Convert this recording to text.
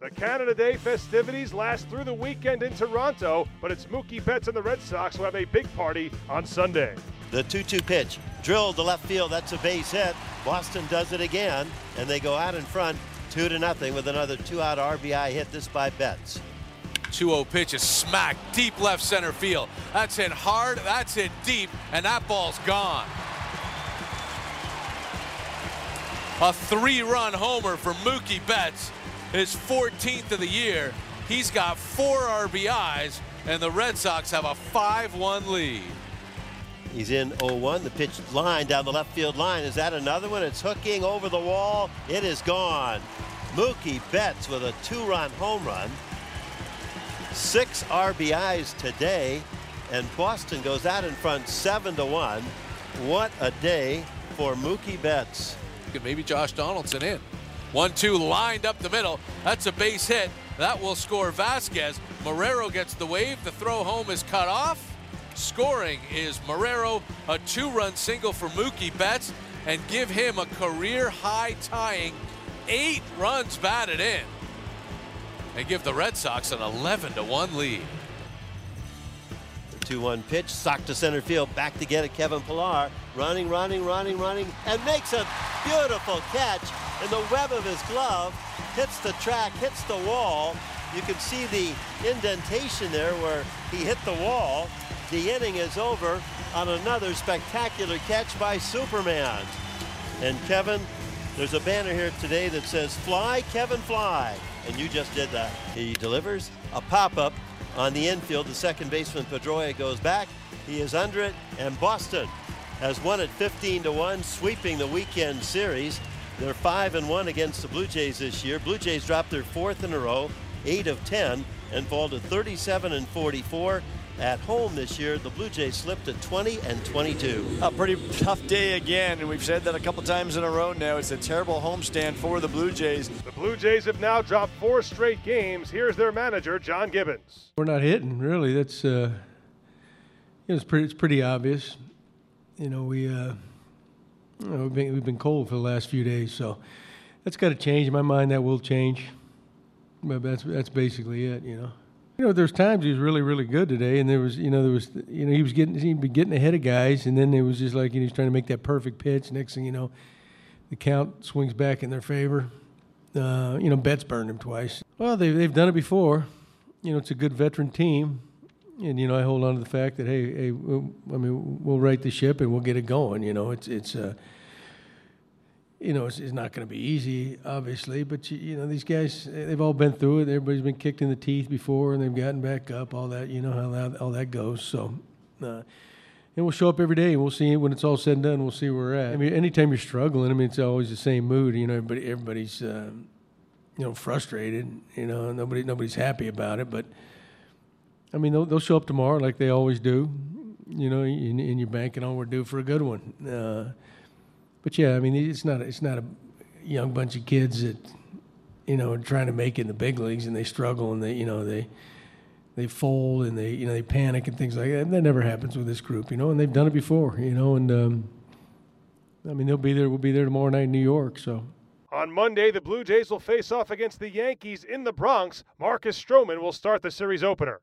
The Canada Day festivities last through the weekend in Toronto, but it's Mookie Betts and the Red Sox who have a big party on Sunday. The 2 2 pitch drilled to left field. That's a base hit. Boston does it again, and they go out in front 2 to nothing with another two out RBI hit. This by Betts. 2 0 pitch is smacked deep left center field. That's hit hard, that's hit deep, and that ball's gone. A three run homer for Mookie Betts, his 14th of the year. He's got four RBIs, and the Red Sox have a 5 1 lead. He's in 0-1. The pitch line down the left field line. Is that another one? It's hooking over the wall. It is gone. Mookie Betts with a two-run home run. Six RBIs today, and Boston goes out in front seven to one. What a day for Mookie Betts. Maybe Josh Donaldson in. One two lined up the middle. That's a base hit. That will score Vázquez. Marrero gets the wave. The throw home is cut off. Scoring is Marrero, a two-run single for Mookie Betts, and give him a career-high tying eight runs batted in, and give the Red Sox an 11 to one lead. 2-1 pitch, socked to center field, back to get it. Kevin Pillar running, running, running, running, and makes a beautiful catch in the web of his glove. Hits the track, hits the wall. You can see the indentation there where he hit the wall. The inning is over on another spectacular catch by Superman. And Kevin, there's a banner here today that says Fly Kevin Fly. And you just did that. He delivers a pop-up on the infield. The second baseman Pedroia goes back. He is under it, and Boston has won it 15 to 1, sweeping the weekend series. They're 5 and 1 against the Blue Jays this year. Blue Jays dropped their fourth in a row, 8 of 10, and fall to 37 and 44. At home this year, the Blue Jays slipped to 20 and 22. A pretty tough day again, and we've said that a couple times in a row now. It's a terrible homestand for the Blue Jays. Blue Jays have now dropped four straight games. Here's their manager, John Gibbons. We're not hitting, really. That's uh, it's pretty, it's pretty obvious. You know, we uh, you know, we've been we've been cold for the last few days, so that's got to change. In my mind, that will change. But that's that's basically it. You know. You know, there's times he was really, really good today, and there was, you know, there was, you know, he was getting, he'd be getting ahead of guys, and then it was just like you know, he was trying to make that perfect pitch. Next thing you know, the count swings back in their favor. Uh, you know, Betts burned him twice. Well, they've, they've done it before. You know, it's a good veteran team, and you know, I hold on to the fact that hey, hey, I mean, we'll right the ship and we'll get it going. You know, it's it's. Uh, you know, it's, it's not going to be easy, obviously, but you, you, know, these guys, they've all been through it. Everybody's been kicked in the teeth before, and they've gotten back up. All that, you know, how that, all that goes. So, uh, and we'll show up every day, we'll see when it's all said and done. We'll see where we're at. I mean, anytime you're struggling, I mean, it's always the same mood. You know, everybody, everybody's, uh, you know, frustrated. You know, nobody, nobody's happy about it. But I mean, they'll, they'll show up tomorrow like they always do. You know, and, and you're banking on we're due for a good one. Uh, but yeah, I mean, it's not it's not a young bunch of kids that you know are trying to make it in the big leagues and they struggle and they you know they they fold and they you know they panic and things like that. And that never happens with this group, you know, and they've done it before, you know, and um, I mean they'll be there. We'll be there tomorrow night in New York, so. On Monday, the Blue Jays will face off against the Yankees in the Bronx. Marcus Stroman will start the series opener.